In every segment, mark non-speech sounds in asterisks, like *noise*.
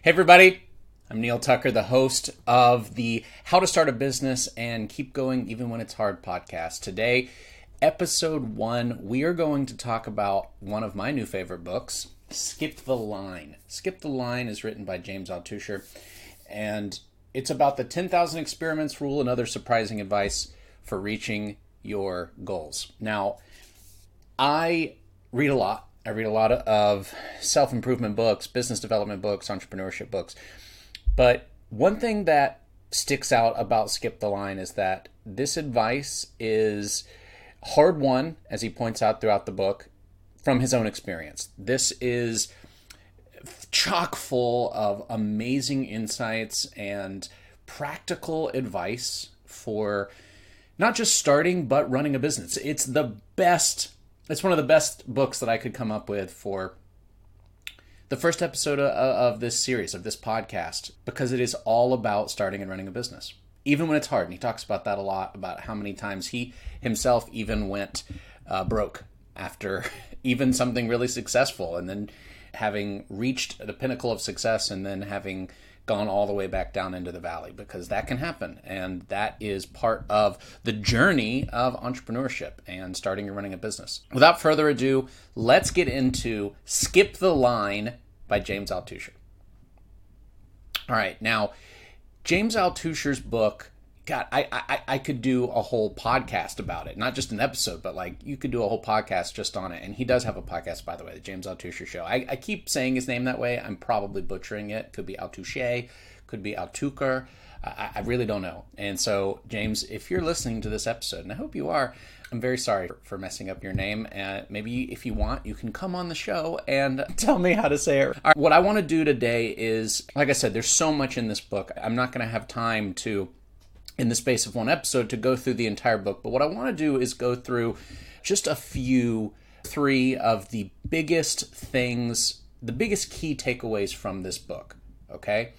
Hey, everybody. I'm Neal Tucker, the host of the How to Start a Business and Keep Going Even When It's Hard podcast. Today, episode one, we are going to talk about one of my new favorite books, Skip the Line. Skip the Line is written by James Altucher, and it's about the 10,000 experiments rule and other surprising advice for reaching your goals. Now, I read a lot I read a lot of self improvement books, business development books, entrepreneurship books. But one thing that sticks out about Skip the Line is that this advice is hard won, as he points out throughout the book, from his own experience. This is chock full of amazing insights and practical advice for not just starting, but running a business. It's the best it's one of the best books that I could come up with for the first episode of, this series, of this podcast, because it is all about starting and running a business. Even when it's hard. And he talks about that a lot, about how many times he himself even went uh, broke after *laughs* even something really successful and then having reached the pinnacle of success and then having gone all the way back down into the valley because that can happen. And that is part of the journey of entrepreneurship and starting and running a business. Without further ado, let's get into Skip the Line by James Altucher. All right, now, James Altucher's book God, I, I I could do a whole podcast about it, not just an episode, but like you could do a whole podcast just on it. And he does have a podcast, by the way, the James Altucher Show. I, I keep saying his name that way. I'm probably butchering it. Could be Altucher, could be Altucher. I, I really don't know. And so, James, if you're listening to this episode, and I hope you are, I'm very sorry for messing up your name. And maybe if you want, you can come on the show and *laughs* tell me how to say it. What I want to do today is, like I said, there's so much in this book. I'm not going to have time to in the space of one episode to go through the entire book. But what I want to do is go through just a few, three of the biggest things, the biggest key takeaways from this book. Okay.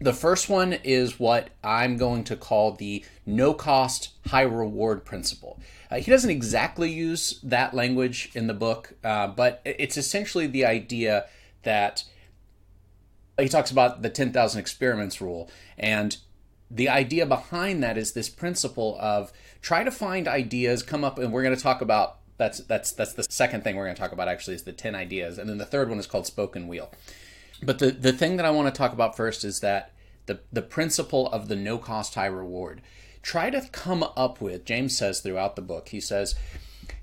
The first one is what I'm going to call the no cost, high reward principle. Uh, he doesn't exactly use that language in the book, uh, but it's essentially the idea that he talks about the 10,000 experiments rule. And the idea behind that is this principle of try to find ideas, come up, and we're going to talk about that's that's that's the second thing we're going to talk about actually is the 10 ideas and then the third one is called spoke and wheel. But the the thing that i want to talk about first is that the the principle of the no cost high reward. Try to come up with james says throughout the book he says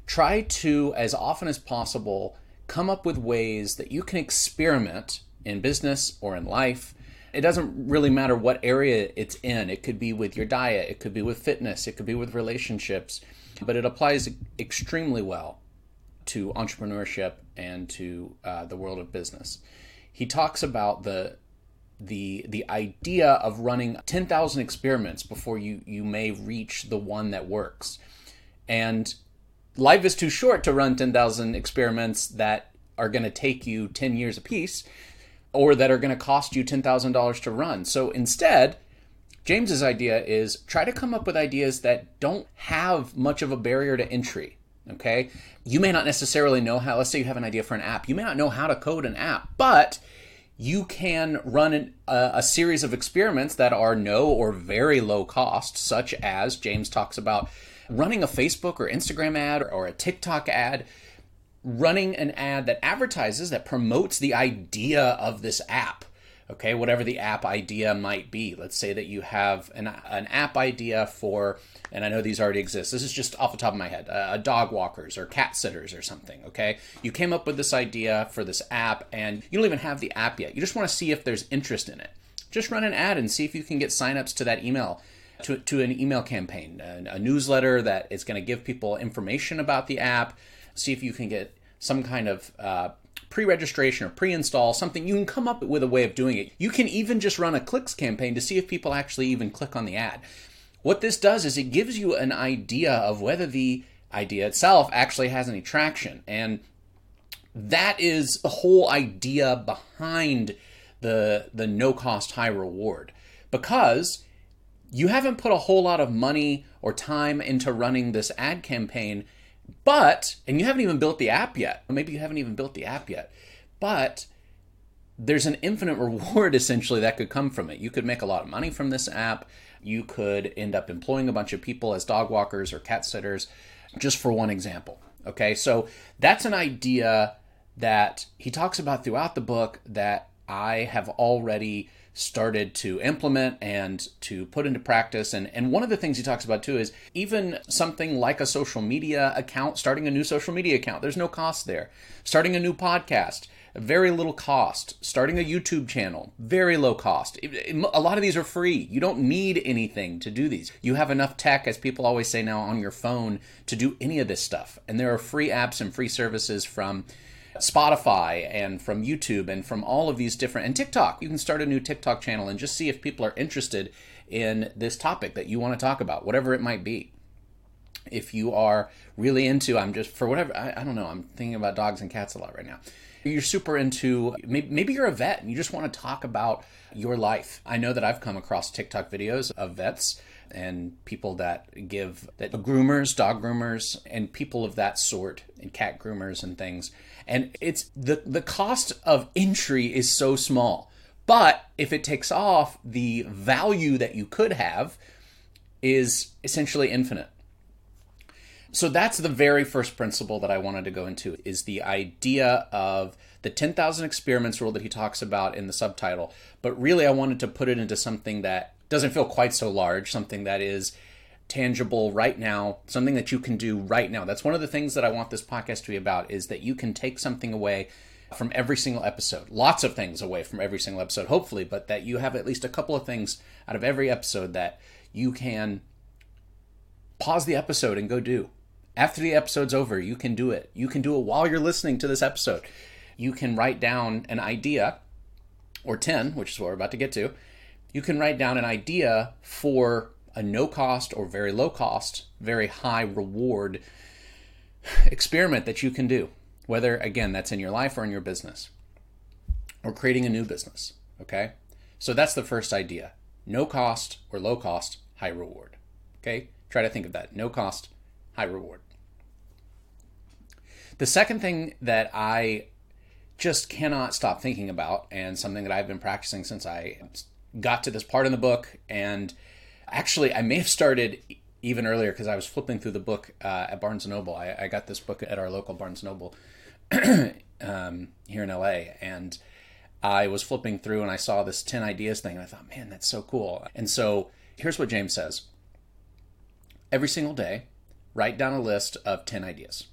try to as often as possible come up with ways that you can experiment in business or in life it doesn't really matter what area it's in. It could be with your diet, it could be with fitness, it could be with relationships, but it applies extremely well to entrepreneurship and to uh, the world of business. He talks about the the the idea of running 10,000 experiments before you you may reach the one that works. And life is too short to run 10,000 experiments that are going to take you 10 years apiece or that are going to cost you $10,000 to run. So instead, James's idea is try to come up with ideas that don't have much of a barrier to entry. Okay. You may not necessarily know how, let's say you have an idea for an app. You may not know how to code an app, but you can run an, a, a series of experiments that are no or very low cost, such as James talks about running a Facebook or Instagram ad or a TikTok ad running an ad that advertises, that promotes the idea of this app. Okay, whatever the app idea might be. Let's say that you have an, an app idea for, and I know these already exist. This is just off the top of my head, uh, dog walkers or cat sitters or something. Okay, you came up with this idea for this app, and you don't even have the app yet. You just want to see if there's interest in it. Just run an ad and see if you can get signups to that email to, to an email campaign, a, a newsletter that is going to give people information about the app, see if you can get some kind of uh, pre-registration or pre-install something you can come up with a way of doing it. You can even just run a clicks campaign to see if people actually even click on the ad. What this does is it gives you an idea of whether the idea itself actually has any traction. And that is the whole idea behind the the no cost high reward. Because you haven't put a whole lot of money or time into running this ad campaign but, and you haven't even built the app yet. Or maybe you haven't even built the app yet. But there's an infinite *laughs* reward essentially that could come from it. You could make a lot of money from this app. You could end up employing a bunch of people as dog walkers or cat sitters, just for one example. Okay, so that's an idea that he talks about throughout the book that I have already started to implement and to put into practice. And, and one of the things he talks about too is even something like a social media account, starting a new social media account, there's no cost there. Starting a new podcast, very little cost. Starting a YouTube channel, very low cost. A lot of these are free. You don't need anything to do these. You have enough tech, as people always say now, on your phone to do any of this stuff. And there are free apps and free services from Spotify and from YouTube and from all of these different and TikTok. You can start a new TikTok channel and just see if people are interested in this topic that you want to talk about, whatever it might be. If you are really into, I'm just for whatever I, I don't know. I'm thinking about dogs and cats a lot right now. You're super into maybe, maybe you're a vet and you just want to talk about your life. I know that I've come across TikTok videos of vets and people that give that groomers, dog groomers, and people of that sort, and cat groomers and things. And it's the the cost of entry is so small. But if it takes off, the value that you could have is essentially infinite. So that's the very first principle that I wanted to go into is the idea of the 10,000 experiments rule that he talks about in the subtitle. But really I wanted to put it into something that doesn't feel quite so large, something that is tangible right now, something that you can do right now. That's one of the things that I want this podcast to be about is that you can take something away from every single episode. Lots of things away from every single episode, hopefully, but that you have at least a couple of things out of every episode that you can pause the episode and go do. After the episode's over, you can do it. You can do it while you're listening to this episode. You can write down an idea or 10, which is what we're about to get to, you can write down an idea for a no cost or very low cost, very high reward experiment that you can do. Whether, again, that's in your life or in your business or creating a new business. Okay? So that's the first idea no cost or low cost, high reward. Okay? Try to think of that. No cost, high reward. The second thing that I just cannot stop thinking about, and something that I've been practicing since I got to this part in the book, and actually, I may have started even earlier because I was flipping through the book uh, at Barnes and Noble. I, I, got this book at our local Barnes and Noble *clears throat* um, here in LA, and I was flipping through and I saw this 10 ideas thing, and I thought, man, that's so cool. And so here's what James says Every single day, write down a list of 10 ideas.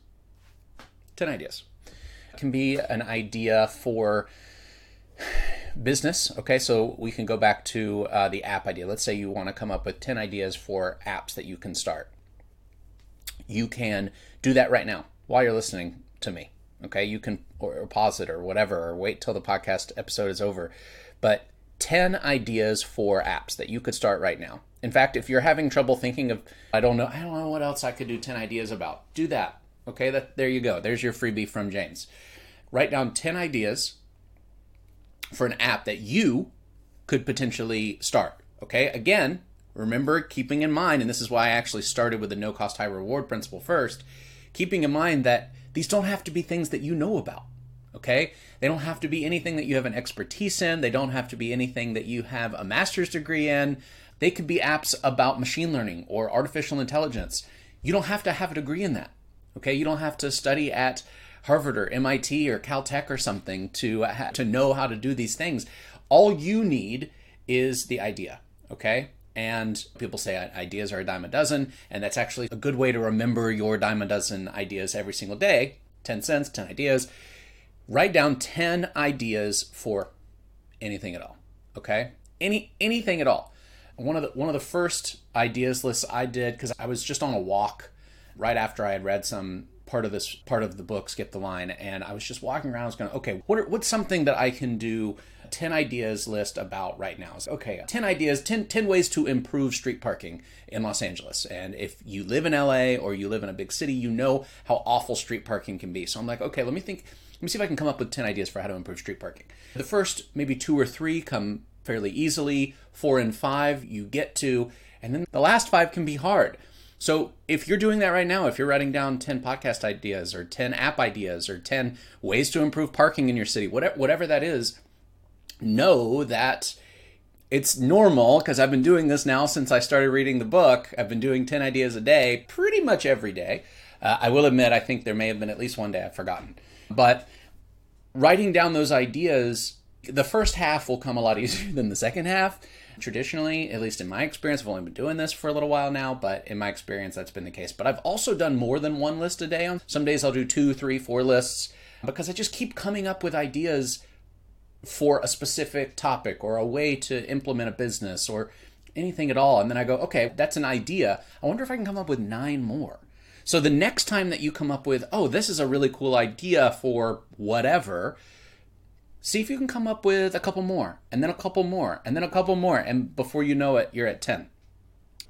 10 ideas. It can be an idea for business. Okay, so we can go back to uh, the app idea. Let's say you want to come up with 10 ideas for apps that you can start. You can do that right now while you're listening to me. Okay, you can or, or pause it or whatever, or wait till the podcast episode is over. But 10 ideas for apps that you could start right now. In fact, if you're having trouble thinking of, I don't know, I don't know what else I could do 10 ideas about, do that. Okay, that there you go. There's your freebie from James. Write down 10 ideas for an app that you could potentially start. Okay, again, remember keeping in mind, and this is why I actually started with the no cost, high reward principle first, keeping in mind that these don't have to be things that you know about. Okay, they don't have to be anything that you have an expertise in, they don't have to be anything that you have a master's degree in. They could be apps about machine learning or artificial intelligence. You don't have to have a degree in that. Okay, you don't have to study at Harvard or MIT or Caltech or something to uh, ha- to know how to do these things. All you need is the idea, okay? And people say ideas are a dime a dozen, and that's actually a good way to remember your dime a dozen ideas every single day. 10 cents, 10 ideas. Write down 10 ideas for anything at all, okay? Any anything at all. One of the one of the first ideas lists I did cuz I was just on a walk right after I had read some part of this part of the book, Skip the Line, and I was just walking around. I was going, okay, what are, what's something that I can do? 10 ideas list about right now. Okay, 10 ideas, 10, 10 ways to improve street parking in Los Angeles. And if you live in LA or you live in a big city, you know how awful street parking can be. So I'm like, okay, let me think, let me see if I can come up with 10 ideas for how to improve street parking. The first, maybe two or three, come fairly easily. Four and five, you get to. And then the last five can be hard. So if you're doing that right now, if you're writing down 10 podcast ideas or 10 app ideas or 10 ways to improve parking in your city, whatever, whatever that is, know that it's normal because I've been doing this now since I started reading the book. I've been doing 10 ideas a day pretty much every day. Uh, I will admit, I think there may have been at least one day I've forgotten. But writing down those ideas, the first half will come a lot *laughs* easier than the second half. Traditionally, at least in my experience, I've only been doing this for a little while now, but in my experience, that's been the case. But I've also done more than one list a day. On some days, I'll do two, three, four lists because I just keep coming up with ideas for a specific topic or a way to implement a business or anything at all. And then I go, okay, that's an idea. I wonder if I can come up with nine more. So the next time that you come up with, oh, this is a really cool idea for whatever, see if you can come up with a couple more, and then a couple more, and then a couple more. And before you know it, you're at 10.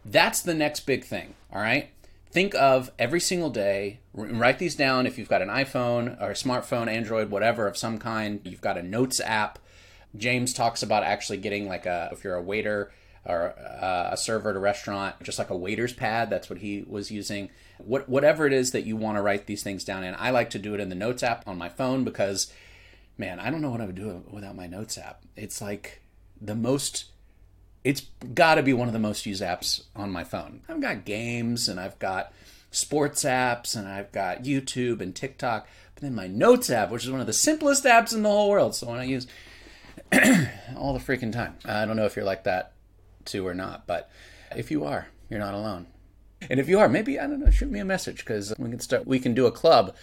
That's the next big thing, all right? think of every single day write these down if you've got an iphone or a smartphone android whatever of some kind you've got a notes app james talks about actually getting like a if you're a waiter or uh, a server at a restaurant just like a waiter's pad that's what he was using what, whatever it is that you want to write these things down in i like to do it in the notes app on my phone because man i don't know what i would do without my notes app it's like the most it's got to be one of the most used apps on my phone. I've got games and I've got sports apps and I've got YouTube and TikTok, but then my notes app, which is one of the simplest apps in the whole world, so I use *clears throat* all the freaking time. I don't know if you're like that too or not, but if you are, you're not alone. And if you are, maybe I don't know, shoot me a message because we can start. We can do a club.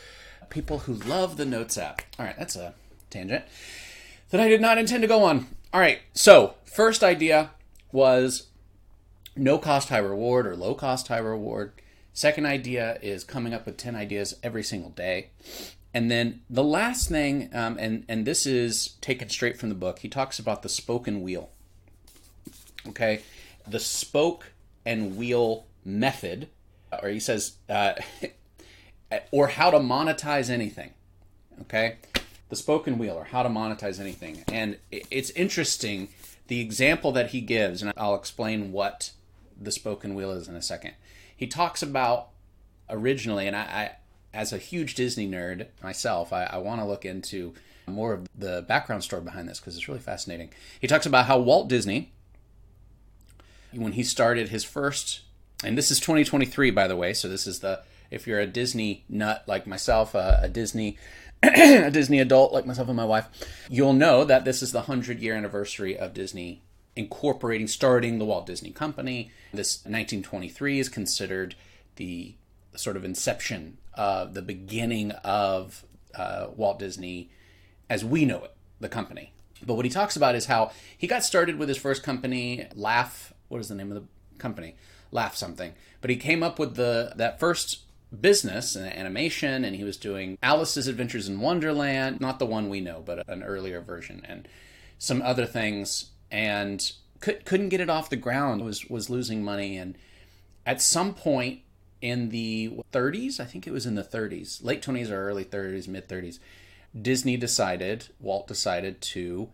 People who love the Notes app. All right, that's a tangent that I did not intend to go on. All right, so first idea was no cost, high reward or low cost, high reward. Second idea is coming up with 10 ideas every single day. And then the last thing, um, and, and this is taken straight from the book, he talks about the spoke and wheel. Okay? The spoke and wheel method, or he says, uh, *laughs* or how to monetize anything. Okay? The spoke and wheel, or how to monetize anything. And it's interesting the example that he gives, and I'll explain what the spoke and wheel is in a second. He talks about originally, and I, I as a huge Disney nerd myself, I, I want to look into more of the background story behind this because it's really fascinating. He talks about how Walt Disney, when he started his first, and this is 2023, by the way, so this is the if you're a Disney nut like myself, uh, a Disney *clears throat* a Disney adult like myself and my wife, you'll know that this is the 100 year anniversary of Disney incorporating, starting the Walt Disney Company. This 1923 is considered the sort of inception of the beginning of uh, Walt Disney as we know it, the company. But what he talks about is how he got started with his first company, Laugh. What is the name of the company? Laugh something. But he came up with the that first business and animation, and he was doing Alice's Adventures in Wonderland, not the one we know, but an earlier version, and some other things, and could, couldn't get it off the ground. was was losing money, and at some point in the 30s, I think it was in the 30s, late 20s or early 30s, mid 30s, Disney decided, Walt decided to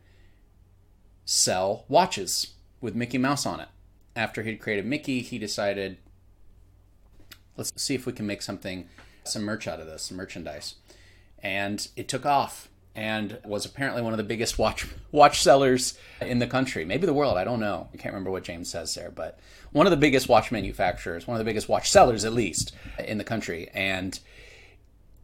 sell watches with Mickey Mouse on it. After he'd created Mickey, he decided let's see if we can make something, some merch out of this, some merchandise. And it took off and was apparently one of the biggest watch *laughs* watch sellers in the country, maybe the world. I don't know. I can't remember what James says there, but one of the biggest watch manufacturers, one of the biggest watch sellers, at least in the country, and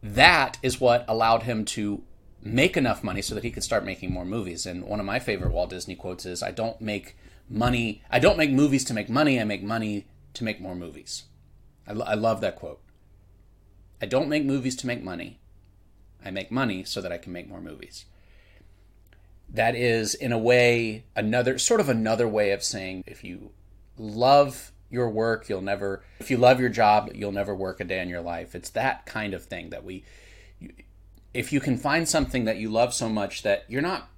that is what allowed him to make enough money so that he could start making more movies. And one of my favorite Walt Disney quotes is, "I don't make money. I don't make movies to make money. I make money to make more movies." I, lo- I love that quote. I don't make movies to make money. I make money so that I can make more movies. That is, in a way, another sort of another way of saying if you love your work, you'll never, if you love your job, you'll never work a day in your life. It's that kind of thing that we, if you can find something that you love so much that you're not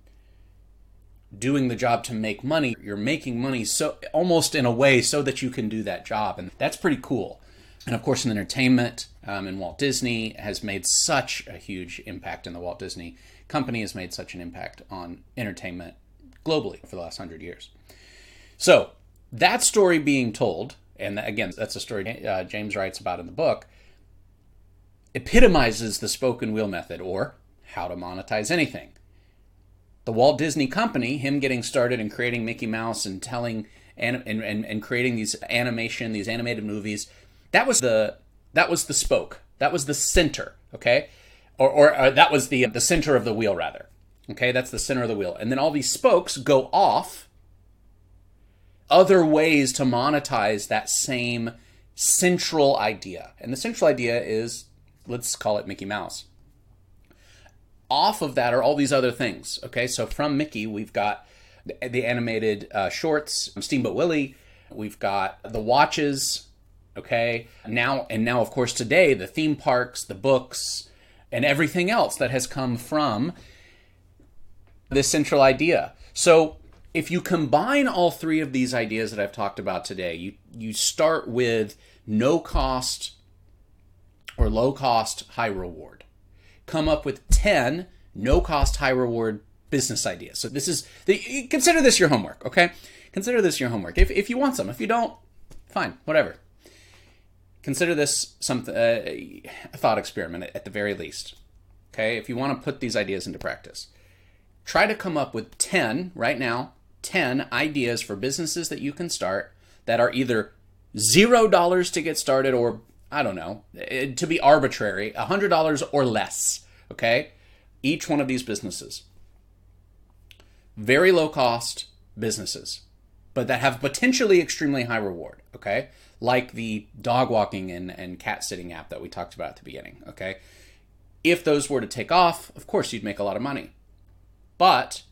doing the job to make money, you're making money so almost in a way so that you can do that job. And that's pretty cool and of course in entertainment um, and walt disney has made such a huge impact in the walt disney company has made such an impact on entertainment globally for the last hundred years. So that story being told and again that's a story uh, james writes about in the book epitomizes the spoke and wheel method or how to monetize anything. The Walt Disney Company, him getting started and creating Mickey Mouse and telling and, and, and, and creating these animation, these animated movies, that was the that was the spoke. That was the center, okay? Or, or, or that was the the center of the wheel rather. Okay, that's the center of the wheel. And then all these spokes go off other ways to monetize that same central idea. And the central idea is let's call it Mickey Mouse. Off of that are all these other things. Okay, so from Mickey, we've got the animated uh, shorts, Steamboat Willie. We've got the watches. Okay, now and now, of course, today the theme parks, the books, and everything else that has come from this central idea. So if you combine all three of these ideas that I've talked about today, you you start with no cost or low cost, high reward. Come up with 10 no cost, high reward business ideas. So this is the, consider this your homework, okay? Consider this your homework. If, if you want some, if you don't, fine, whatever. Consider this some uh, a thought experiment at the very least. Okay, if you want to put these ideas into practice, try to come up with 10 right now, 10 ideas for businesses that you can start that are either zero dollars to get started or I don't know, eh, to be arbitrary, a $100 or less, okay? Each one of these businesses. Very low cost businesses, but that have potentially extremely high reward, okay? Like the dog walking and, and cat sitting app that we talked about at the beginning, okay? If those were to take off, of course you'd make a lot of money. But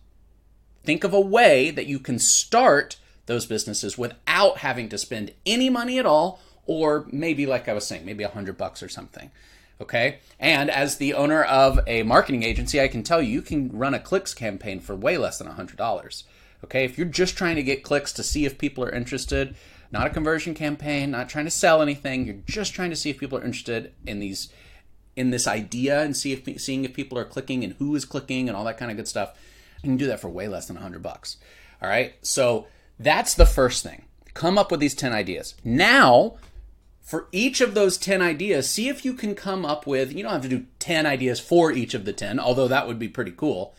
think of a way that you can start those businesses without having to spend any money at all or maybe like I was saying, maybe a hundred bucks or something. Okay. And as the owner of a marketing agency, I can tell you, you can run a clicks campaign for way less than a hundred dollars. Okay. If you're just trying to get clicks to see if people are interested, not a conversion campaign, not trying to sell anything, you're just trying to see if people are interested in these in this idea and see if seeing if people are clicking and who is clicking and all that kind of good stuff. You can do that for way less than a hundred bucks. All right. So that's the first thing. Come up with these 10 ideas. Now for each of those 10 ideas, see if you can come up with, you don't have to do 10 ideas for each of the 10, although that would be pretty cool.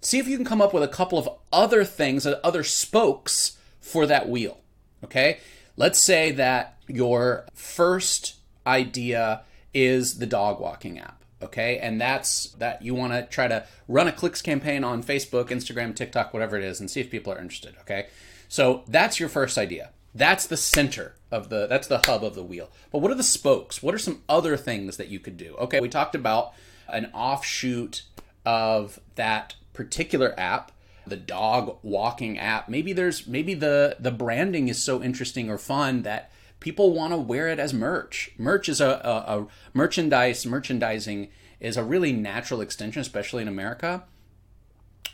See if you can come up with a couple of other things, other spokes for that wheel. Okay? Let's say that your first idea is the dog walking app. Okay? And that's that you want to try to run a clicks campaign on Facebook, Instagram, TikTok, whatever it is, and see if people are interested. Okay? So that's your first idea. That's the center of the that's the hub of the wheel. But what are the spokes? What are some other things that you could do? Okay, we talked about an offshoot of that particular app, the dog walking app. Maybe there's maybe the the branding is so interesting or fun that people want to wear it as merch. Merch is a, a, a merchandise merchandising is a really natural extension, especially in America,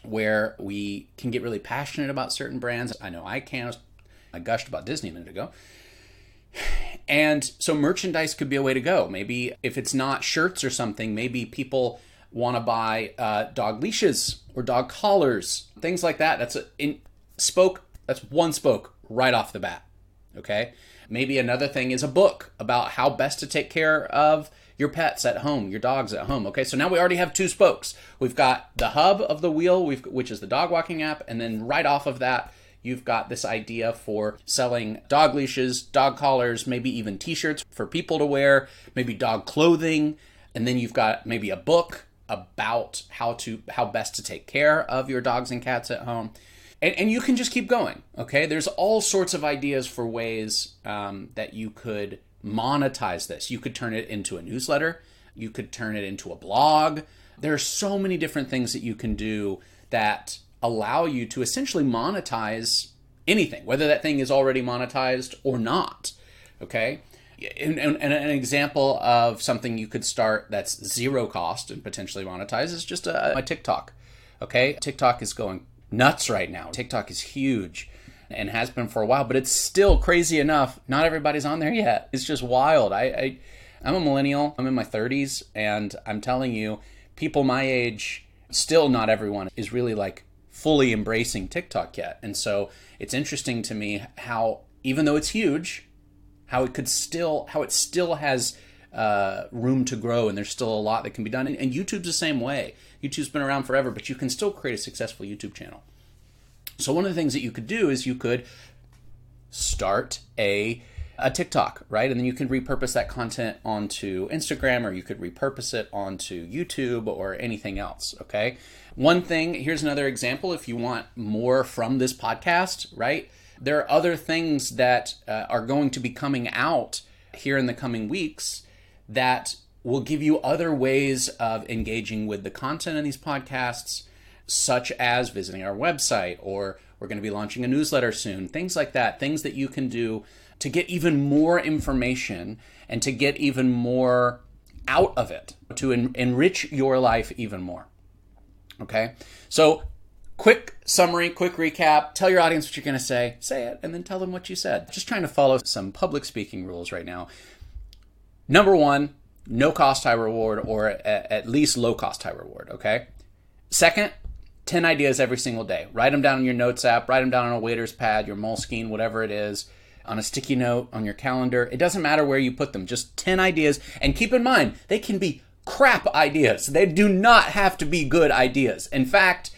where we can get really passionate about certain brands. I know I can. I gushed about Disney a minute ago. And so merchandise could be a way to go. Maybe if it's not shirts or something, maybe people want to buy uh, dog leashes or dog collars, things like that. That's a, in spoke. That's one spoke right off the bat. Okay. Maybe another thing is a book about how best to take care of your pets at home, your dogs at home. Okay, so now we already have two spokes. We've got the hub of the wheel, which is the dog walking app, and then right off of that, you've got this idea for selling dog leashes, dog collars, maybe even t shirts for people to wear, maybe dog clothing. And then you've got maybe a book about how to how best to take care of your dogs and cats at home and, and you can just keep going okay there's all sorts of ideas for ways um, that you could monetize this you could turn it into a newsletter you could turn it into a blog there are so many different things that you can do that allow you to essentially monetize anything, whether that thing is already monetized or not. Okay. An example of something you could start that's zero cost and potentially monetize is just a, a TikTok. Okay. TikTok is going nuts right now. TikTok is huge and has been for a while, but it's still crazy enough. Not everybody's on there yet. It's just wild. I, I I'm a millennial. I'm in my 30s, and I'm telling you, people my age, still not everyone is really like fully embracing TikTok yet. And so it's interesting to me how even though it's huge, how it could still how it still has uh, room to grow, and there's still a lot that can be done. And, and YouTube's the same way. YouTube's been around forever, but you can still create a successful YouTube channel. So one of the things that you could do is you could start a a TikTok, right? And then you can repurpose that content onto Instagram or you could repurpose it onto YouTube or anything else, okay? One thing, here's another example if you want more from this podcast, right? There are other things that uh, are going to be coming out here in the coming weeks that will give you other ways of engaging with the content in these podcasts, such as visiting our website or we're going to be launching a newsletter soon, things like that, things that you can do to get even more information and to get even more out of it, to en- enrich your life even more. Okay? So, quick summary, quick recap. Tell your audience what you're going to say, say it, and then tell them what you said. Just trying to follow some public speaking rules right now. Number one, no cost, high reward, or at least low cost, high reward. Okay? Second, 10 ideas every single day. Write them down in your notes app, write them down on a waiter's pad, your Moleskine, whatever it is, on a sticky note, on your calendar. It doesn't matter where you put them, just 10 ideas. And keep in mind, they can be crap ideas. They do not have to be good ideas. In fact,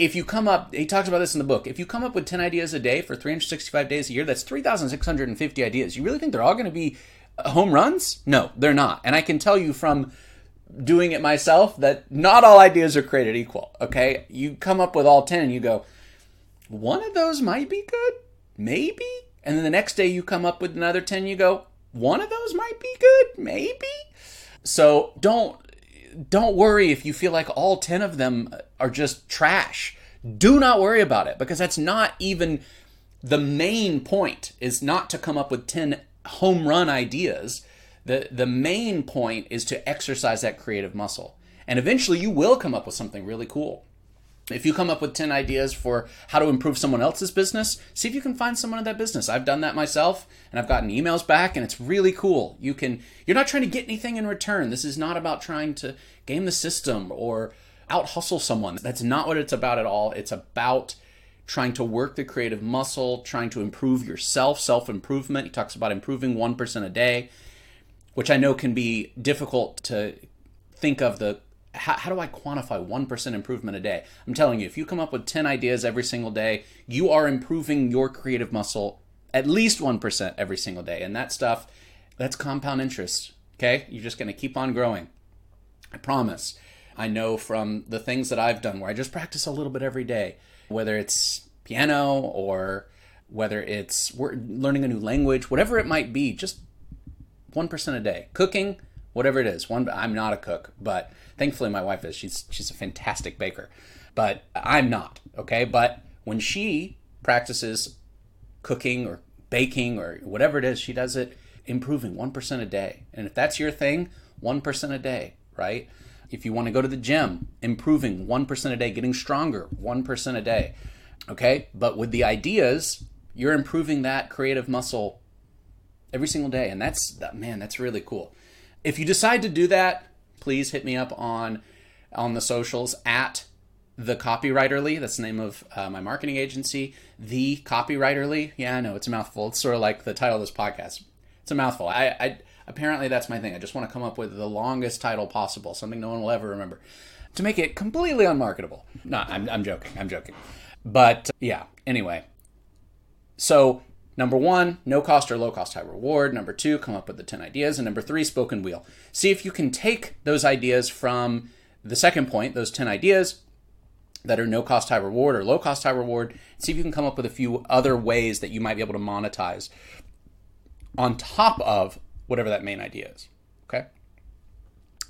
if you come up, he talks about this in the book. If you come up with 10 ideas a day for 365 days a year, that's 3,650 ideas. You really think they're all going to be uh, home runs? No, they're not. And I can tell you from doing it myself that not all ideas are created equal. Okay, you come up with all ten, and you go, one of those might be good, maybe, and then the next day you come up with another ten, you go, one of those might be good, maybe. So don't don't worry if you feel like all 10 of them are just trash. Do not worry about it because that's not even the main point is not to come up with 10 home run ideas. The the main point is to exercise that creative muscle. And eventually you will come up with something really cool if you come up with 10 ideas for how to improve someone else's business see if you can find someone in that business. I've done that myself and i've gotten emails back and it's really cool. You can you're not trying to get anything in return. This is not about trying to game the system or out hustle someone. That's not what it's about at all. It's about trying to work the creative muscle trying to improve yourself self improvement he talks about improving 1% a day which I know can be difficult to think of the how, how, do I quantify 1% improvement a day? I'm telling you, if you come up with 10 ideas every single day, you are improving your creative muscle at least 1% every single day. And that stuff, that's compound interest. Okay? You're just going to keep on growing. I promise. I know from the things that I've done where I just practice a little bit every day, whether it's piano or whether it's learning a new language, whatever it might be, just 1% a day. Cooking, whatever it is. One I'm not a cook, but thankfully my wife is. She's she's a fantastic baker. But I'm not, okay? But when she practices cooking or baking or whatever it is, she does it improving 1% a day. And if that's your thing, 1% a day, right? If you want to go to the gym, improving 1% a day, getting stronger 1% a day. Okay? But with the ideas, you're improving that creative muscle every single day, and that's man, that's really cool. If you decide to do that, please hit me up on on the socials at the copywriterly. That's the name of uh, my marketing agency. The copywriterly. Yeah, I know it's a mouthful. It's sort of like the title of this podcast. It's a mouthful. I, I apparently that's my thing. I just want to come up with the longest title possible, something no one will ever remember, to make it completely unmarketable. No, I'm, I'm joking. I'm joking. But yeah. Anyway, so Number one, no cost or low cost, high reward. Number two, come up with the 10 ideas. And number three, spoke and wheel. See if you can take those ideas from the second point, those 10 ideas that are no cost, high reward or low cost, high reward. See if you can come up with a few other ways that you might be able to monetize on top of whatever that main idea is. Okay.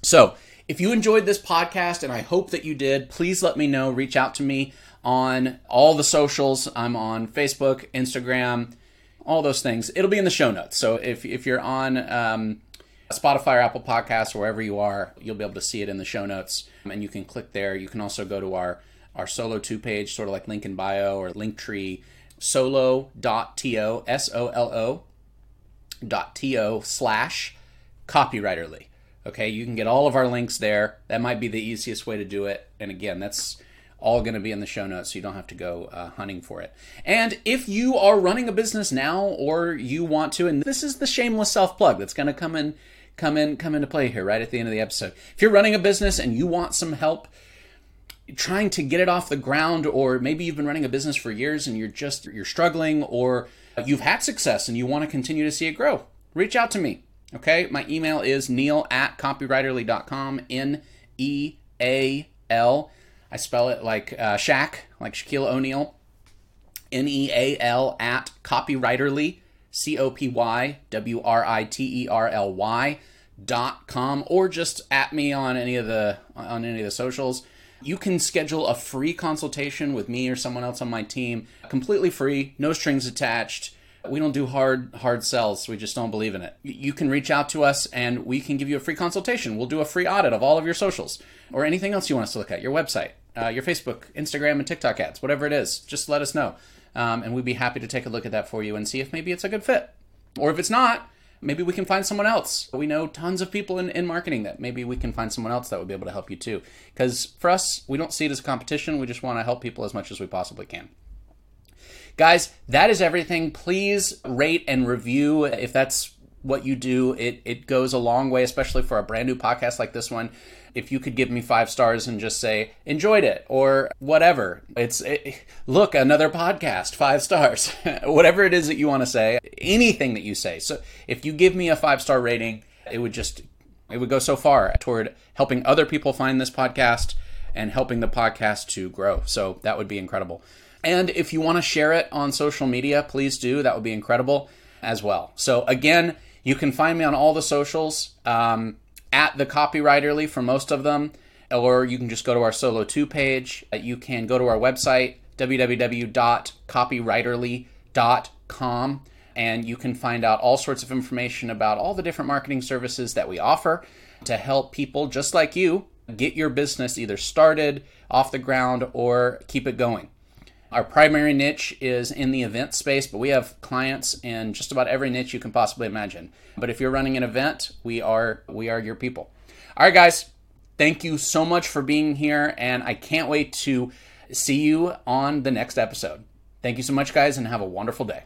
So if you enjoyed this podcast, and I hope that you did, please let me know. Reach out to me on all the socials. I'm on Facebook, Instagram, all those things. It'll be in the show notes. So if, if you're on um, Spotify or Apple Podcasts or wherever you are, you'll be able to see it in the show notes. And you can click there. You can also go to our, our Solo 2 page, sort of like link in bio or link Linktree, solo.to, S O L O dot to slash copywriterly. Okay, you can get all of our links there. That might be the easiest way to do it. And again, that's all going to be in the show notes so you don't have to go uh, hunting for it. And if you are running a business now or you want to, and this is the shameless self plug that's going to come in come in come into play here right at the end of the episode. If you're running a business and you want some help trying to get it off the ground or maybe you've been running a business for years and you're just you're struggling or you've had success and you want to continue to see it grow, reach out to me. Okay, my email is neal at copywriterly.com. N E A L. I spell it like uh, Shaq, like Shaquille O'Neal. N E A L at copywriterly, C O P Y W R I T E R L Y dot com, or just at me on any of the on any of the socials. You can schedule a free consultation with me or someone else on my team, completely free, no strings attached. We don't do hard hard sells. We just don't believe in it. You can reach out to us and we can give you a free consultation. We'll do a free audit of all of your socials or anything else you want us to look at, your website, uh, your Facebook, Instagram, and TikTok ads, whatever it is. Just let us know. Um, and we'd be happy to take a look at that for you and see if maybe it's a good fit. Or if it's not, maybe we can find someone else. We know tons of people in, in marketing that maybe we can find someone else that would be able to help you too. Because for us, we don't see it as a competition. We just want to help people as much as we possibly can. Guys, that is everything. Please rate and review if that's what you do. It, it goes a long way, especially for a brand new podcast like this one. If you could give me five stars and just say, enjoyed it or whatever. It's, it, look, another podcast, five stars. *laughs* whatever it is that you want to say, anything that you say. So if you give me a five star rating, it would just, it would go so far toward helping other people find this podcast and helping the podcast to grow. So that would be incredible. And if you want to share it on social media, please do. That would be incredible as well. So, again, you can find me on all the socials um, at the Copywriterly for most of them, or you can just go to our Solo 2 page. Uh, you can go to our website, www.copywriterly.com, and you can find out all sorts of information about all the different marketing services that we offer to help people just like you get your business either started off the ground or keep it going. Our primary niche is in the event space, but we have clients in just about every niche you can possibly imagine. But if you're running an event, we are we are your people. All right, guys. Thank you so much for being here, and I can't wait to see you on the next episode. Thank you so much, guys, and have a wonderful day.